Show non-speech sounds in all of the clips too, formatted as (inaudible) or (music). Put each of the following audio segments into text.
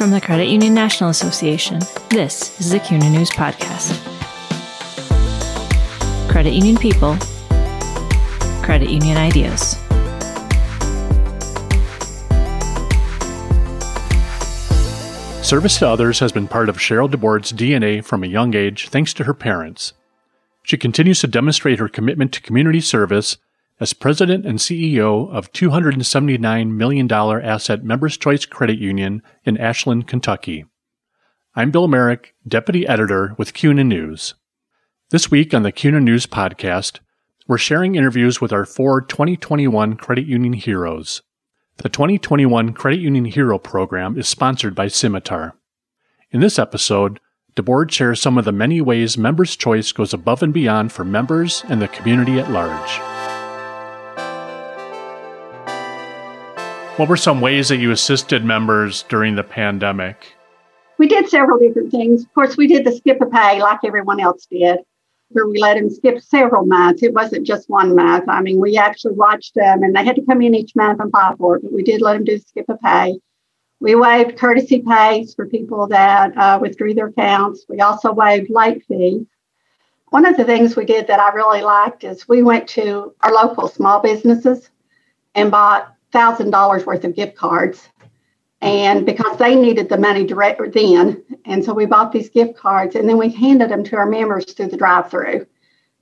From the Credit Union National Association, this is the CUNA News Podcast. Credit Union People, Credit Union Ideas. Service to others has been part of Cheryl DeBoard's DNA from a young age thanks to her parents. She continues to demonstrate her commitment to community service as president and CEO of $279 million asset Members Choice Credit Union in Ashland, Kentucky. I'm Bill Merrick, Deputy Editor with CUNA News. This week on the CUNA News podcast, we're sharing interviews with our four 2021 Credit Union heroes. The 2021 Credit Union Hero Program is sponsored by Symitar. In this episode, DeBoard shares some of the many ways Members Choice goes above and beyond for members and the community at large. What were some ways that you assisted members during the pandemic? We did several different things. Of course, we did the skip a pay like everyone else did where we let them skip several months. It wasn't just one month. I mean, we actually watched them and they had to come in each month and apply for it, but we did let them do skip a pay. We waived courtesy pays for people that uh, withdrew their accounts. We also waived late fees. One of the things we did that I really liked is we went to our local small businesses and bought $1,000 worth of gift cards. And because they needed the money direct then and so we bought these gift cards and then we handed them to our members through the drive through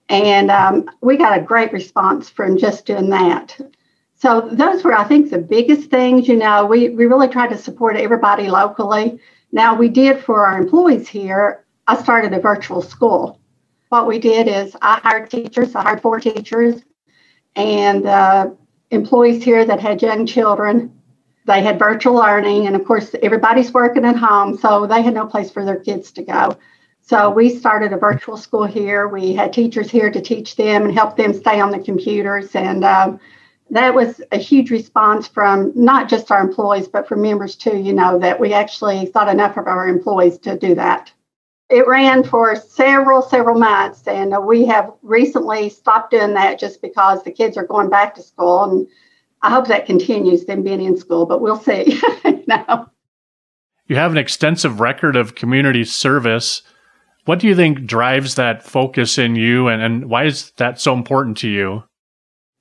and um, we got a great response from just doing that. So those were i think the biggest things you know we, we really tried to support everybody locally. Now we did for our employees here i started a virtual school. What we did is i hired teachers i hired four teachers and uh, employees here that had young children they had virtual learning, and of course, everybody's working at home, so they had no place for their kids to go. So we started a virtual school here. We had teachers here to teach them and help them stay on the computers, and um, that was a huge response from not just our employees, but from members too. You know that we actually thought enough of our employees to do that. It ran for several, several months, and we have recently stopped doing that just because the kids are going back to school and I hope that continues them being in school, but we'll see. (laughs) no. You have an extensive record of community service. What do you think drives that focus in you, and, and why is that so important to you?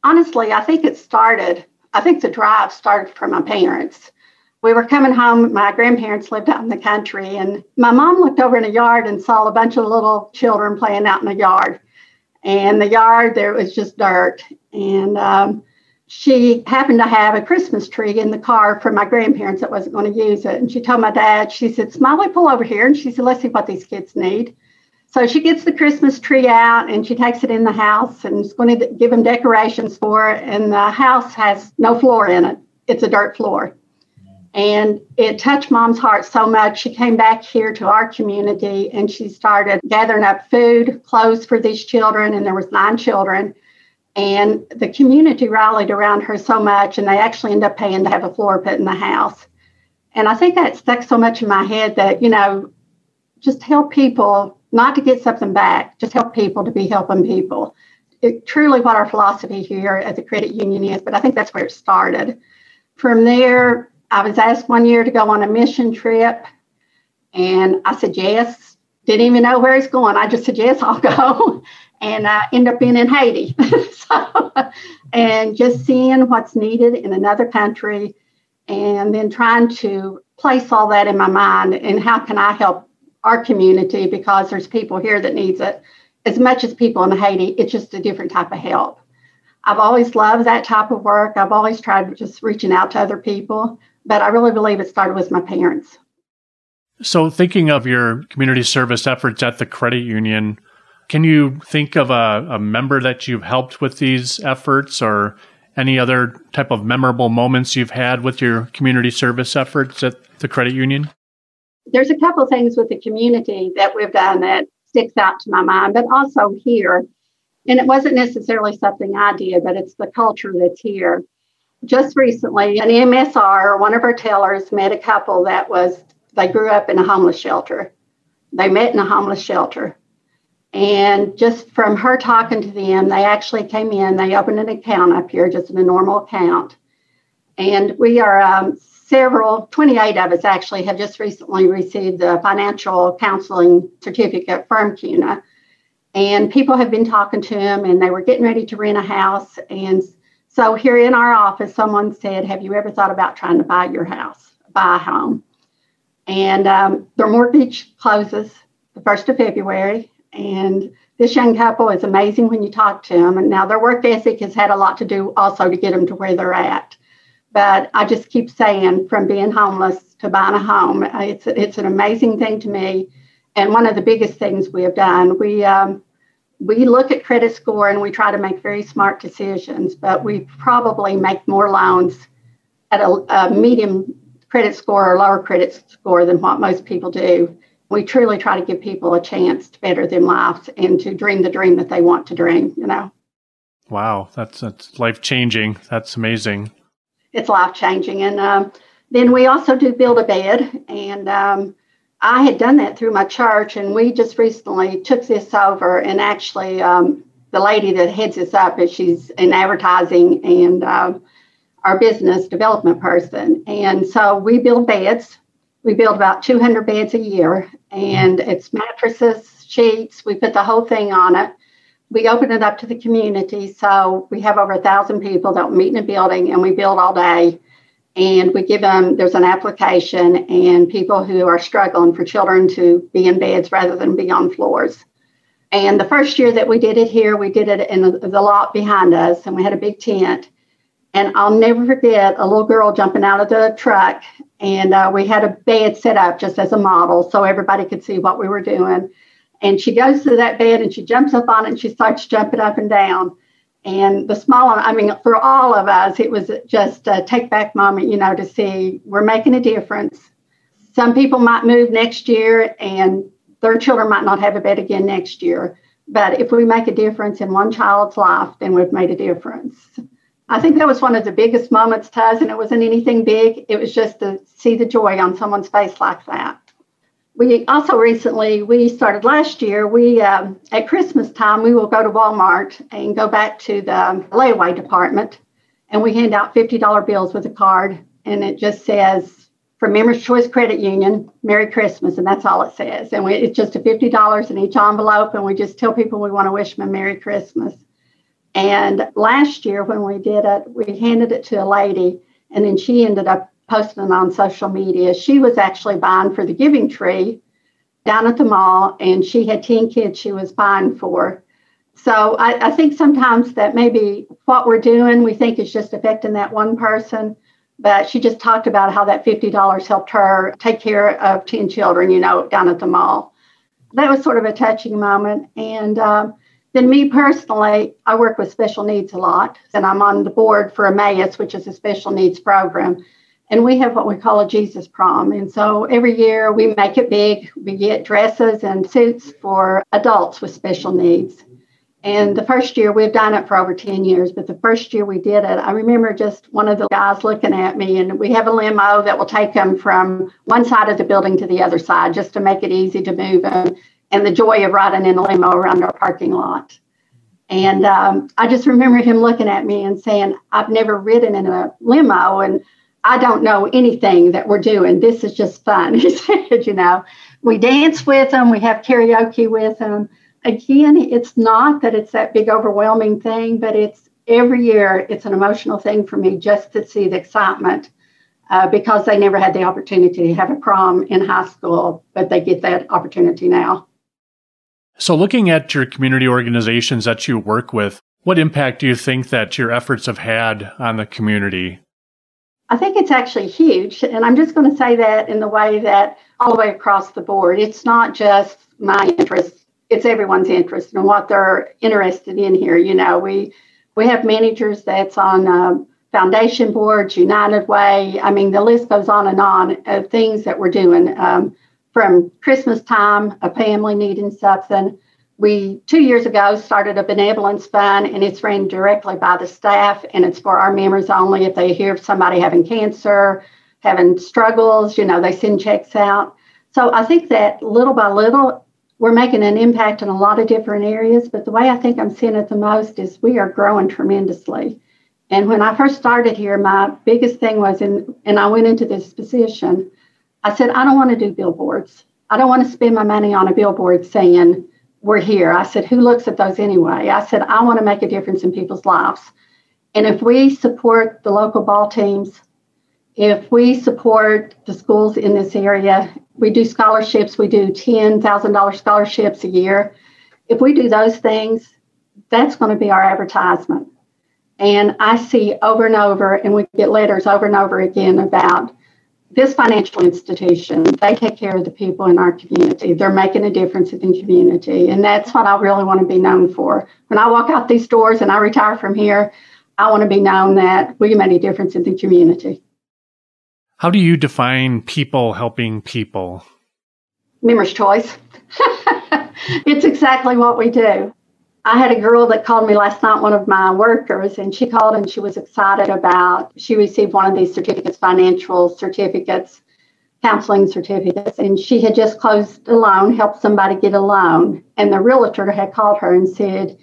Honestly, I think it started, I think the drive started from my parents. We were coming home, my grandparents lived out in the country, and my mom looked over in a yard and saw a bunch of little children playing out in the yard. And the yard, there was just dirt. And um, she happened to have a Christmas tree in the car for my grandparents that wasn't going to use it. And she told my dad, she said, Smiley, pull over here. And she said, let's see what these kids need. So she gets the Christmas tree out and she takes it in the house and is going to give them decorations for it. And the house has no floor in it, it's a dirt floor. And it touched mom's heart so much. She came back here to our community and she started gathering up food, clothes for these children. And there was nine children and the community rallied around her so much, and they actually ended up paying to have a floor put in the house. And I think that stuck so much in my head that, you know, just help people not to get something back, just help people to be helping people. It, truly what our philosophy here at the credit union is, but I think that's where it started. From there, I was asked one year to go on a mission trip, and I said yes. Didn't even know where he's going. I just said yes, I'll go (laughs) and I end up being in Haiti. (laughs) so, and just seeing what's needed in another country and then trying to place all that in my mind and how can I help our community because there's people here that needs it as much as people in Haiti. It's just a different type of help. I've always loved that type of work. I've always tried just reaching out to other people, but I really believe it started with my parents. So, thinking of your community service efforts at the credit union, can you think of a, a member that you've helped with these efforts or any other type of memorable moments you've had with your community service efforts at the credit union? There's a couple of things with the community that we've done that sticks out to my mind, but also here. And it wasn't necessarily something I did, but it's the culture that's here. Just recently, an MSR, one of our tellers, met a couple that was, they grew up in a homeless shelter. They met in a homeless shelter. And just from her talking to them, they actually came in, they opened an account up here, just in a normal account. And we are um, several, 28 of us actually, have just recently received the financial counseling certificate from CUNA. And people have been talking to them and they were getting ready to rent a house. And so here in our office, someone said, Have you ever thought about trying to buy your house, buy a home? And um, their mortgage closes the 1st of February. And this young couple is amazing when you talk to them. And now their work ethic has had a lot to do also to get them to where they're at. But I just keep saying, from being homeless to buying a home, it's it's an amazing thing to me. And one of the biggest things we have done, we um, we look at credit score and we try to make very smart decisions, but we probably make more loans at a, a medium credit score or lower credit score than what most people do. We truly try to give people a chance to better their lives and to dream the dream that they want to dream, you know. Wow, that's that's life changing. That's amazing. It's life changing, and um, then we also do build a bed, and um, I had done that through my church, and we just recently took this over, and actually, um, the lady that heads this up is she's in advertising and um, our business development person. And so we build beds. We build about 200 beds a year, and it's mattresses, sheets. We put the whole thing on it. We open it up to the community. So we have over a thousand people that meet in a building, and we build all day. And we give them, there's an application, and people who are struggling for children to be in beds rather than be on floors. And the first year that we did it here, we did it in the, lot behind us, and we had a big tent and I'll never forget a little girl jumping out of the truck. And uh, we had a bed set up just as a model so everybody could see what we were doing. And she goes to that bed and she jumps up on it and she starts jumping up and down. And the small, I mean, for all of us, it was just a take back moment, you know, to see we're making a difference. Some people might move next year and their children might not have a bed again next year. But if we make a difference in one child's life, then we've made a difference. I think that was one of the biggest moments to us, and it wasn't anything big. It was just to see the joy on someone's face like that. We also recently, we started last year, we, um, at Christmas time, we will go to Walmart and go back to the layaway department, and we hand out $50 bills with a card, and it just says, from Members Choice Credit Union, Merry Christmas, and that's all it says. And we, it's just a $50 in each envelope, and we just tell people we want to wish them a Merry Christmas. And last year, when we did it, we handed it to a lady, and then she ended up posting on social media. She was actually buying for the Giving Tree down at the mall, and she had 10 kids she was buying for. So I, I think sometimes that maybe what we're doing, we think is just affecting that one person. But she just talked about how that $50 helped her take care of 10 children, you know, down at the mall. That was sort of a touching moment. And um, then, me personally, I work with special needs a lot, and I'm on the board for Emmaus, which is a special needs program. And we have what we call a Jesus prom. And so every year we make it big. We get dresses and suits for adults with special needs. And the first year, we've done it for over 10 years, but the first year we did it, I remember just one of the guys looking at me, and we have a limo that will take them from one side of the building to the other side just to make it easy to move them and the joy of riding in a limo around our parking lot. And um, I just remember him looking at me and saying, I've never ridden in a limo and I don't know anything that we're doing. This is just fun. (laughs) He said, you know, we dance with them, we have karaoke with them. Again, it's not that it's that big overwhelming thing, but it's every year it's an emotional thing for me just to see the excitement uh, because they never had the opportunity to have a prom in high school, but they get that opportunity now. So, looking at your community organizations that you work with, what impact do you think that your efforts have had on the community? I think it's actually huge. And I'm just going to say that in the way that all the way across the board, it's not just my interest, it's everyone's interest and in what they're interested in here. You know, we we have managers that's on uh, foundation boards, United Way. I mean, the list goes on and on of things that we're doing. Um, from Christmas time, a family needing something. We two years ago started a benevolence fund, and it's ran directly by the staff, and it's for our members only. If they hear of somebody having cancer, having struggles, you know, they send checks out. So I think that little by little, we're making an impact in a lot of different areas. But the way I think I'm seeing it the most is we are growing tremendously. And when I first started here, my biggest thing was, in, and I went into this position, I said, I don't want to do billboards. I don't want to spend my money on a billboard saying, we're here. I said, who looks at those anyway? I said, I want to make a difference in people's lives. And if we support the local ball teams, if we support the schools in this area, we do scholarships, we do $10,000 scholarships a year. If we do those things, that's going to be our advertisement. And I see over and over, and we get letters over and over again about this financial institution. They take care of the people in our community. They're making a difference in the community. And that's what I really want to be known for. When I walk out these doors and I retire from here, I want to be known that we made a difference in the community. How do you define people helping people? Member's choice. (laughs) it's exactly what we do. I had a girl that called me last night, one of my workers, and she called and she was excited about she received one of these certificates, financial certificates, counseling certificates, and she had just closed a loan, helped somebody get a loan. And the realtor had called her and said,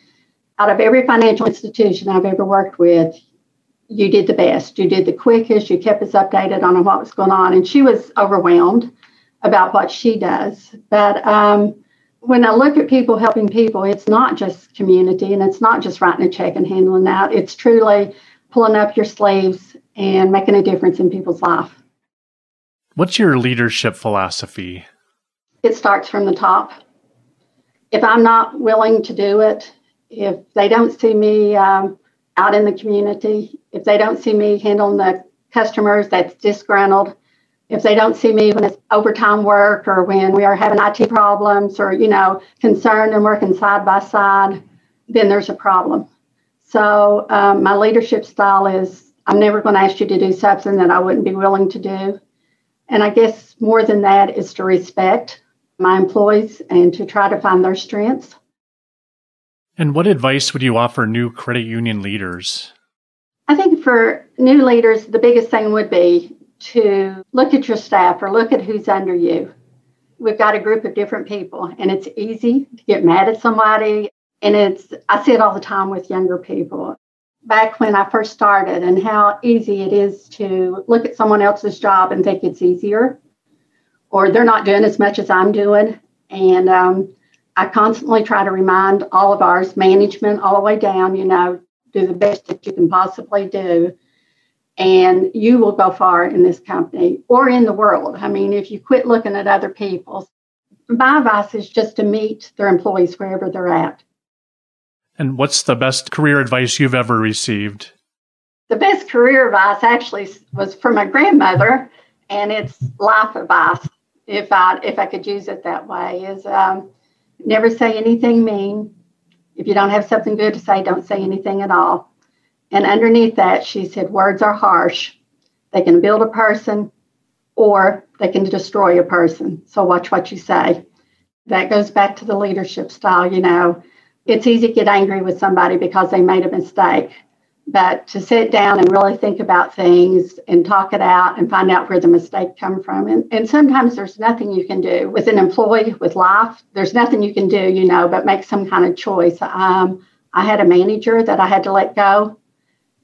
out of every financial institution I've ever worked with, you did the best. You did the quickest. You kept us updated on what was going on. And she was overwhelmed about what she does. But um, when I look at people helping people, it's not just community and it's not just writing a check and handling that. It's truly pulling up your sleeves and making a difference in people's life. What's your leadership philosophy? It starts from the top. If I'm not willing to do it, if they don't see me um, out in the community, if they don't see me handling the customers that's disgruntled, if they don't see me when it's overtime work or when we are having IT problems or, you know, concerned and working side by side, then there's a problem. So um, my leadership style is I'm never going to ask you to do something that I wouldn't be willing to do. And I guess more than that is to respect my employees and to try to find their strengths. And what advice would you offer new credit union leaders? I think for new leaders, the biggest thing would be to look at your staff or look at who's under you. We've got a group of different people, and it's easy to get mad at somebody. And it's, I see it all the time with younger people. Back when I first started, and how easy it is to look at someone else's job and think it's easier, or they're not doing as much as I'm doing. And um, I constantly try to remind all of ours, management all the way down, you know, do the best that you can possibly do and you will go far in this company or in the world. I mean, if you quit looking at other people, my advice is just to meet their employees wherever they're at. And what's the best career advice you've ever received? The best career advice actually was from my grandmother, and it's life advice. If I if I could use it that way, is um, never say anything mean. If you don't have something good to say, don't say anything at all. And underneath that, she said, words are harsh. They can build a person or they can destroy a person. So watch what you say. That goes back to the leadership style. You know, it's easy to get angry with somebody because they made a mistake. But to sit down and really think about things and talk it out and find out where the mistake come from. And, and sometimes there's nothing you can do with an employee, with life. There's nothing you can do, you know, but make some kind of choice. Um, I had a manager that I had to let go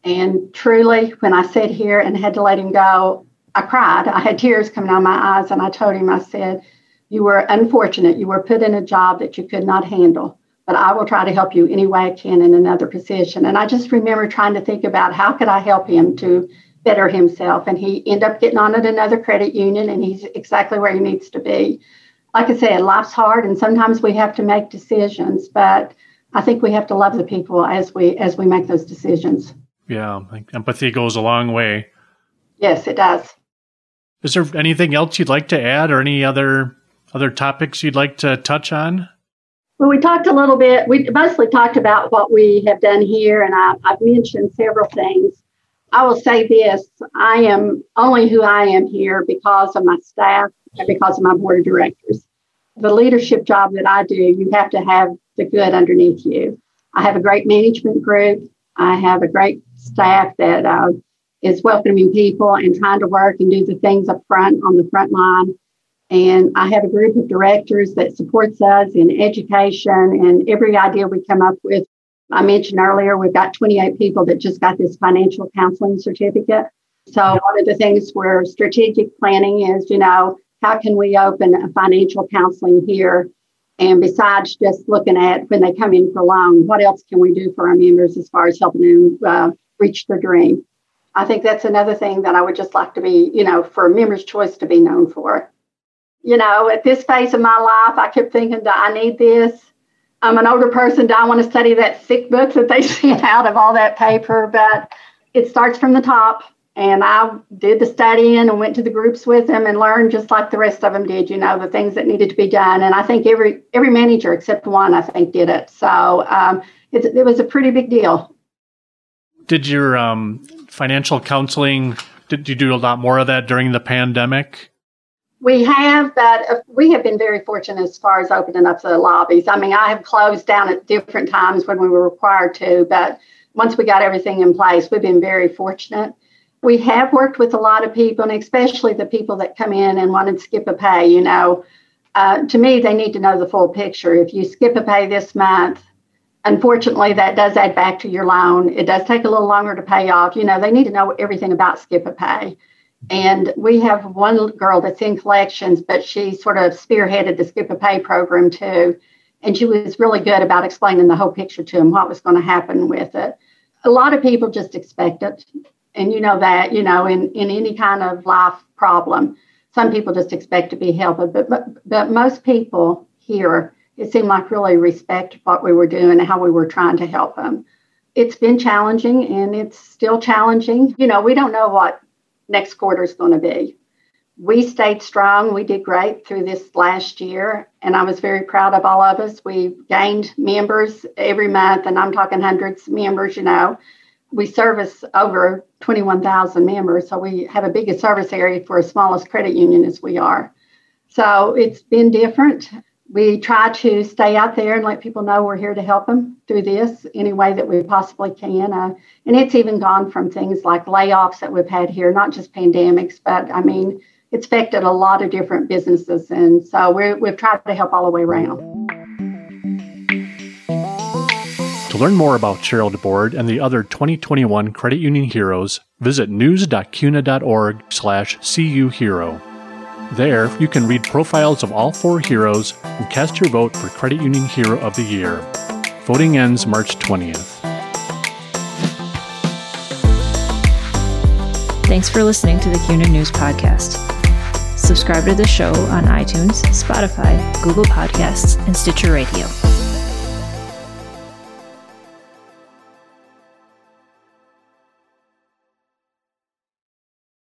and truly, when I sat here and had to let him go, I cried. I had tears coming out of my eyes, and I told him, I said, You were unfortunate. You were put in a job that you could not handle, but I will try to help you any way I can in another position. And I just remember trying to think about how could I help him to better himself. And he ended up getting on at another credit union, and he's exactly where he needs to be. Like I said, life's hard, and sometimes we have to make decisions, but I think we have to love the people as we as we make those decisions. Yeah, empathy goes a long way. Yes, it does. Is there anything else you'd like to add, or any other other topics you'd like to touch on? Well, we talked a little bit. We mostly talked about what we have done here, and I, I've mentioned several things. I will say this: I am only who I am here because of my staff and because of my board of directors. The leadership job that I do, you have to have the good underneath you. I have a great management group. I have a great staff that uh, is welcoming people and trying to work and do the things up front on the front line. And I have a group of directors that supports us in education and every idea we come up with, I mentioned earlier, we've got 28 people that just got this financial counseling certificate. So, one of the things where strategic planning is, you know, how can we open a financial counseling here? And besides just looking at when they come in for loan, what else can we do for our members as far as helping them uh, reach their dream? I think that's another thing that I would just like to be, you know, for a members' choice to be known for. You know, at this phase of my life, I kept thinking, do I need this? I'm an older person. Do I want to study that thick book that they (laughs) sent out of all that paper? But it starts from the top. And I did the studying and went to the groups with them and learned just like the rest of them did, you know, the things that needed to be done. And I think every every manager except one, I think, did it. So um, it, it was a pretty big deal. Did your um, financial counseling? Did you do a lot more of that during the pandemic? We have, but uh, we have been very fortunate as far as opening up the lobbies. I mean, I have closed down at different times when we were required to, but once we got everything in place, we've been very fortunate. We have worked with a lot of people, and especially the people that come in and want to skip a pay. You know, uh, to me, they need to know the full picture. If you skip a pay this month, unfortunately, that does add back to your loan. It does take a little longer to pay off. You know, they need to know everything about skip a pay. And we have one girl that's in collections, but she sort of spearheaded the Skip a Pay program too. And she was really good about explaining the whole picture to them, what was going to happen with it. A lot of people just expect it. And you know that, you know, in, in any kind of life problem, some people just expect to be helped. But, but, but most people here, it seemed like really respect what we were doing and how we were trying to help them. It's been challenging and it's still challenging. You know, we don't know what next quarter is going to be. We stayed strong. We did great through this last year, and I was very proud of all of us. We gained members every month, and I'm talking hundreds of members, you know. We service over 21,000 members, so we have a big service area for as small as credit union as we are. So it's been different we try to stay out there and let people know we're here to help them through this any way that we possibly can. Uh, and it's even gone from things like layoffs that we've had here, not just pandemics, but I mean, it's affected a lot of different businesses. And so we we've tried to help all the way around. To learn more about Cheryl DeBoard and the other 2021 Credit Union Heroes, visit news.cuna.org slash cuhero. There, you can read profiles of all four heroes and cast your vote for Credit Union Hero of the Year. Voting ends March 20th. Thanks for listening to the CUNA News Podcast. Subscribe to the show on iTunes, Spotify, Google Podcasts, and Stitcher Radio.